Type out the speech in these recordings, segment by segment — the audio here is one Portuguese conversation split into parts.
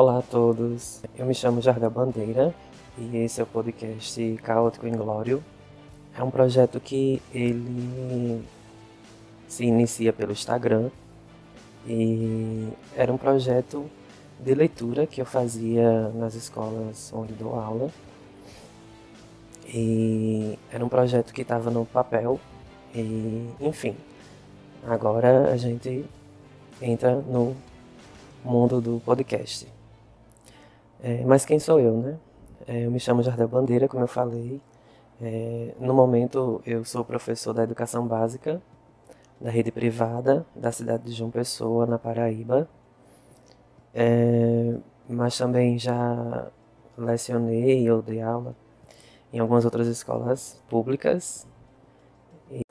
Olá a todos, eu me chamo Jardel Bandeira e esse é o podcast Caótico Inglório. É um projeto que ele se inicia pelo Instagram e era um projeto de leitura que eu fazia nas escolas onde dou aula. E era um projeto que estava no papel e, enfim, agora a gente entra no mundo do podcast. É, mas quem sou eu, né? É, eu me chamo Jardel Bandeira, como eu falei. É, no momento, eu sou professor da educação básica da rede privada da cidade de João Pessoa, na Paraíba. É, mas também já lecionei ou dei aula em algumas outras escolas públicas. E,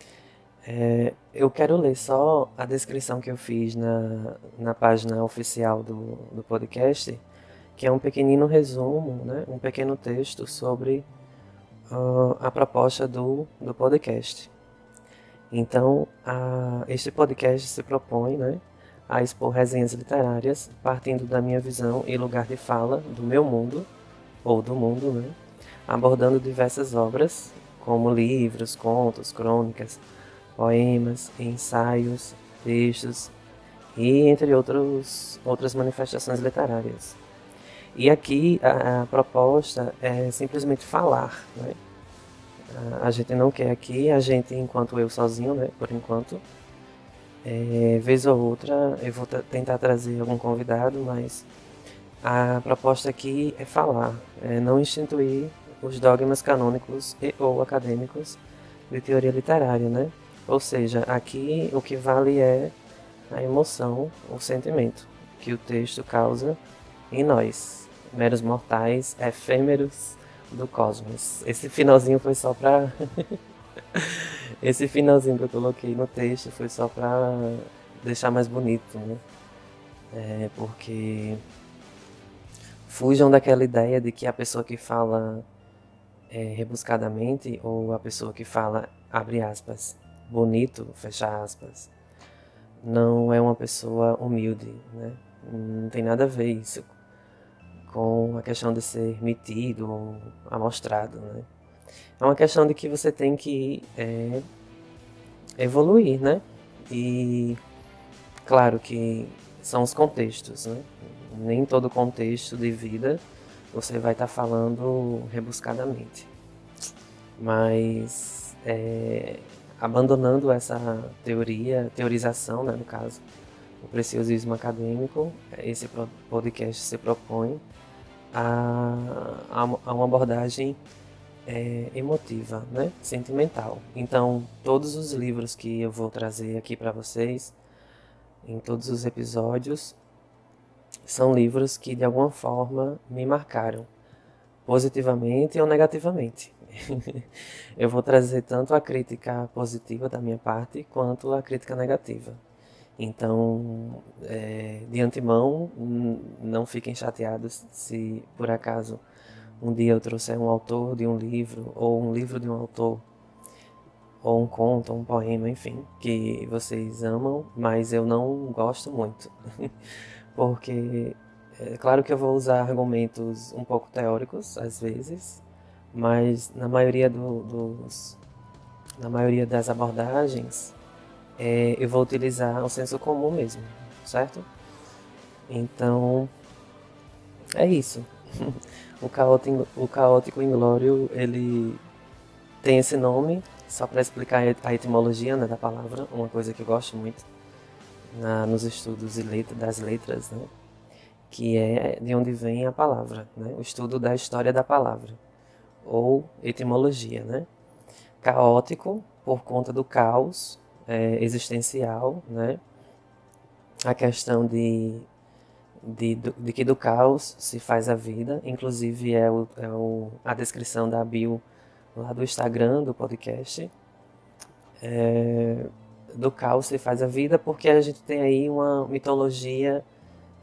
é, eu quero ler só a descrição que eu fiz na, na página oficial do, do podcast, que é um pequenino resumo, né, um pequeno texto sobre uh, a proposta do, do podcast. Então, a, este podcast se propõe né, a expor resenhas literárias partindo da minha visão e lugar de fala do meu mundo, ou do mundo, né, abordando diversas obras, como livros, contos, crônicas, poemas, ensaios, textos e entre outros, outras manifestações literárias. E aqui a, a proposta é simplesmente falar, né? A, gente não quer aqui, a gente, enquanto eu sozinho, né, por enquanto, é, vez ou outra eu vou tentar trazer algum convidado, mas a proposta aqui é falar, é não instituir os dogmas canônicos e ou acadêmicos de teoria literária, né? Ou seja, aqui o que vale é a emoção, o sentimento que o texto causa em nós, meros mortais, efêmeros do cosmos. Esse finalzinho foi só pra. Esse finalzinho que eu coloquei no texto foi só pra deixar mais bonito, né? É porque fujam daquela ideia de que a pessoa que fala é, rebuscadamente ou a pessoa que fala, abre aspas, bonito, fecha aspas, não é uma pessoa humilde, né? Não tem nada a ver isso com a questão de ser metido ou amostrado, né? É uma questão de que você tem que é, evoluir, né? E claro que são os contextos, né? Nem todo contexto de vida você vai estar tá falando rebuscadamente. Mas é, abandonando essa teoria, teorização, né, no caso, o preciosismo acadêmico, esse podcast se propõe a, a, uma abordagem é, emotiva, né, sentimental. Então, todos os livros que eu vou trazer aqui para vocês, em todos os episódios, são livros que de alguma forma me marcaram, positivamente ou negativamente. eu vou trazer tanto a crítica positiva da minha parte quanto a crítica negativa. Então, é, de antemão, não fiquem chateados se por acaso um dia eu trouxer um autor de um livro, ou um livro de um autor, ou um conto, um poema, enfim, que vocês amam, mas eu não gosto muito. Porque é claro que eu vou usar argumentos um pouco teóricos, às vezes, mas na maioria do, dos na maioria das abordagens é, eu vou utilizar o senso comum mesmo, certo? Então é isso. o caótico, o caótico inglório ele tem esse nome só para explicar a etimologia né, da palavra, uma coisa que eu gosto muito na, nos estudos letra, das letras, né? que é de onde vem a palavra, né? o estudo da história da palavra ou etimologia, né? Caótico por conta do caos é, existencial, né? A questão de, de, de, que do caos se faz a vida, inclusive é, o, é o, a descrição da bio lá do Instagram do podcast. É, do caos se faz a vida, porque a gente tem aí uma mitologia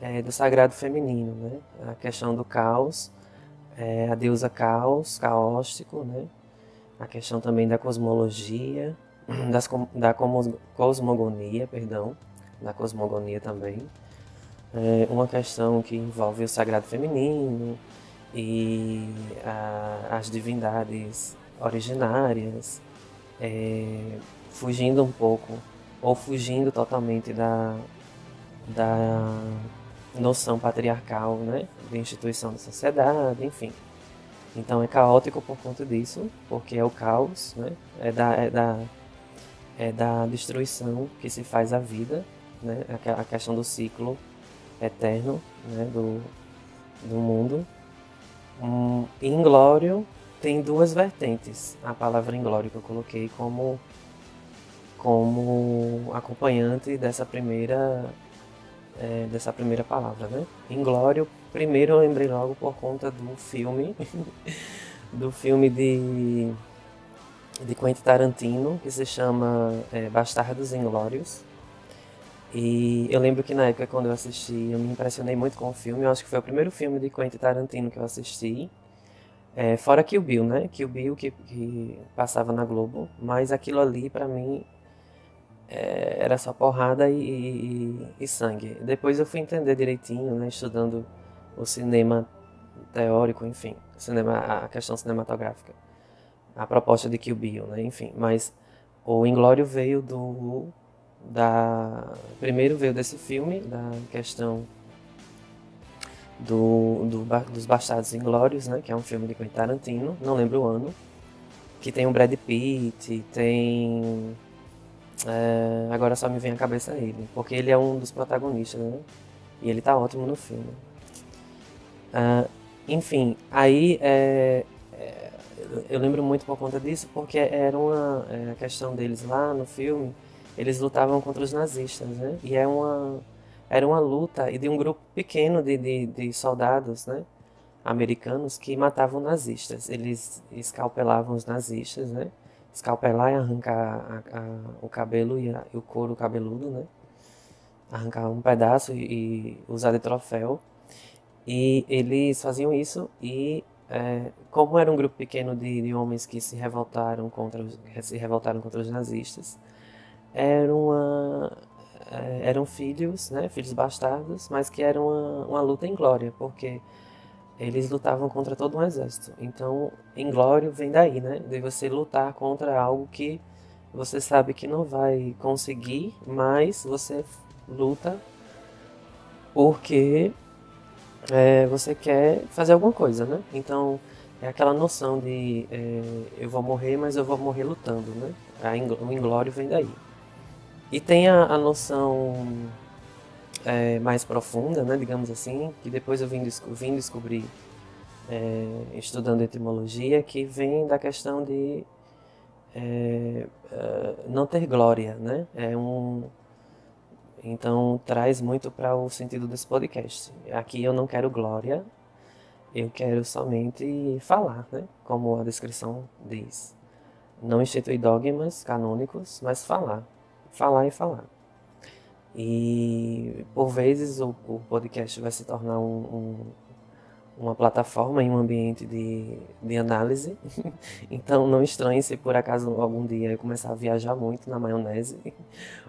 é, do sagrado feminino, né? A questão do caos é, a deusa caos, caóstico, né? A questão também da cosmologia, das, da cosmogonia, perdão, da cosmogonia também. é, uma questão que envolve o sagrado feminino e a, as divindades originárias, é, fugindo um pouco ou fugindo totalmente da, da noção patriarcal, né, de instituição da sociedade, enfim. Então é caótico por conta disso, porque é o caos, né, é da, é da, é da destruição que se faz a vida, né, a questão do ciclo eterno né, do, do mundo. Um, inglório tem duas vertentes. A palavra inglório que eu coloquei como como acompanhante dessa primeira é, dessa primeira palavra, né? Inglório, primeiro eu lembrei logo por conta do filme do filme de de Quentin Tarantino que se chama é, Bastardos Inglórios. E eu lembro que na época quando eu assisti eu me impressionei muito com o filme. Eu acho que foi o primeiro filme de Quentin Tarantino que eu assisti. É, fora Kill Bill, né? Kill Bill que, que passava na Globo, mas aquilo ali para mim é, era só porrada e, e, e, sangue. Depois eu fui entender direitinho, né, estudando o cinema teórico, enfim, cinema, a questão cinematográfica, a proposta de Kill Bill, né, enfim. Mas o Inglório veio do da primeiro veio desse filme, da questão do, do dos Bastardos Inglórios, né, que é um filme de Quentin Tarantino, não lembro o ano, que tem o Brad Pitt, tem é, agora só me vem à cabeça ele, porque ele é um dos protagonistas, né? E ele tá ótimo no filme. Uh, enfim, aí é, é, eu lembro muito por conta disso, porque era uma é, questão deles lá no filme, eles lutavam contra os nazistas, né? E é uma, era uma luta e de um grupo pequeno de, de, de soldados, né? Americanos que matavam nazistas. Eles escalpelavam os nazistas, né? escalpelar e arrancar a, a, o cabelo e, a, e, o couro cabeludo, né? Arrancar um pedaço e, e, usar de troféu. E eles faziam isso e é, como era um grupo pequeno de, de, homens que se revoltaram contra os, se revoltaram contra os nazistas, era uma, é, eram filhos, né, filhos bastardos, mas que era uma, uma luta em glória, porque eles lutavam contra todo um exército. Então, inglório vem daí, né? De você lutar contra algo que você sabe que não vai conseguir, mas você luta porque é, você quer fazer alguma coisa, né? Então, é aquela noção de é, eu vou morrer, mas eu vou morrer lutando, né? o inglório vem daí. E tem a, a noção é, mais profunda, né, digamos assim, que depois eu vim, vim descobrir é, estudando etimologia, que vem da questão de é, é não ter glória, né? É um então traz muito para o sentido desse podcast. Aqui eu não quero glória, eu quero somente falar, né? Como a descrição diz. Não instituir dogmas canônicos, mas falar. Falar e falar. E por vezes o, o podcast vai se tornar um, um, uma plataforma em um ambiente de, de análise. então não estranhe se por acaso algum dia eu começar a viajar muito na maionese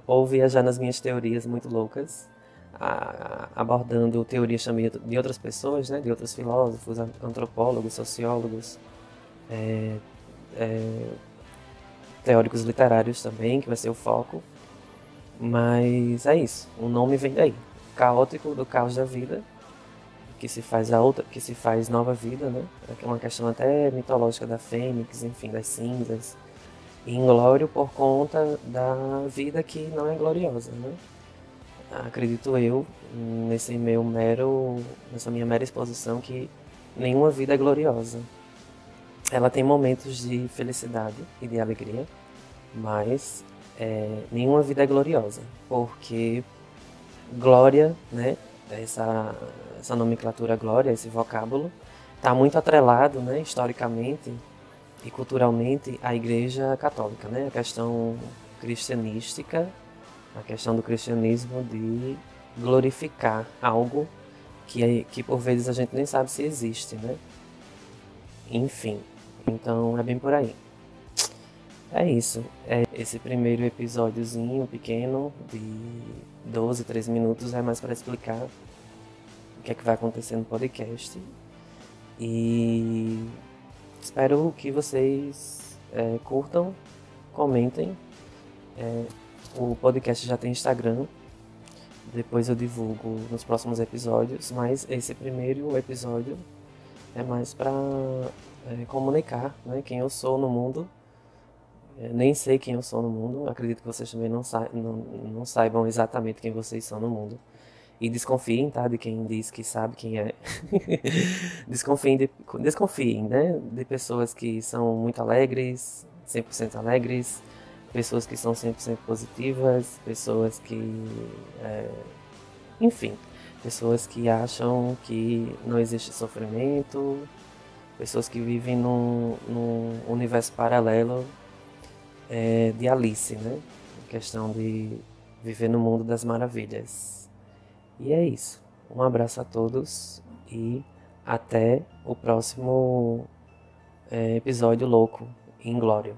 ou viajar nas minhas teorias muito loucas, a, abordando teorias também de outras pessoas, né, de outros filósofos, antropólogos, sociólogos, é, é, teóricos literários também, que vai ser o foco. Mas é isso, o nome vem daí. Caótico do caos da vida, que se faz a outra, que se faz nova vida, né? É uma questão até mitológica da fênix, enfim, das cinzas. E inglório por conta da vida que não é gloriosa, né? Acredito eu, nesse meu mero, nessa minha mera exposição, que nenhuma vida é gloriosa. Ela tem momentos de felicidade e de alegria, mas é, nenhuma vida é gloriosa, porque glória, né, essa, essa nomenclatura glória, esse vocábulo, está muito atrelado, né, historicamente e culturalmente, à Igreja Católica, né, a questão cristianística, a questão do cristianismo de glorificar algo que, que por vezes a gente nem sabe se existe, né? Enfim, então é bem por aí. É isso. É esse primeiro episódiozinho pequeno de 12, 13 minutos é mais para explicar que é que vai acontecer no podcast. E espero que vocês é, curtam, comentem. É, o podcast já tem Instagram. Depois eu divulgo nos próximos episódios, mas esse primeiro episódio é mais para é, comunicar né, quem eu sou no mundo. Nem sei quem eu sou no mundo, acredito que vocês também não, sa não, não saibam exatamente quem vocês são no mundo. E desconfiem, tá? De quem diz que sabe quem é. desconfiem, de, desconfiem, né? De pessoas que são muito alegres, 100% alegres, pessoas que são 100% positivas, pessoas que. É, enfim, pessoas que acham que não existe sofrimento, pessoas que vivem num, num universo paralelo é, de Alice, né? A questão de viver no mundo das maravilhas. E é isso. Um abraço a todos e até o próximo é, episódio louco em Glória.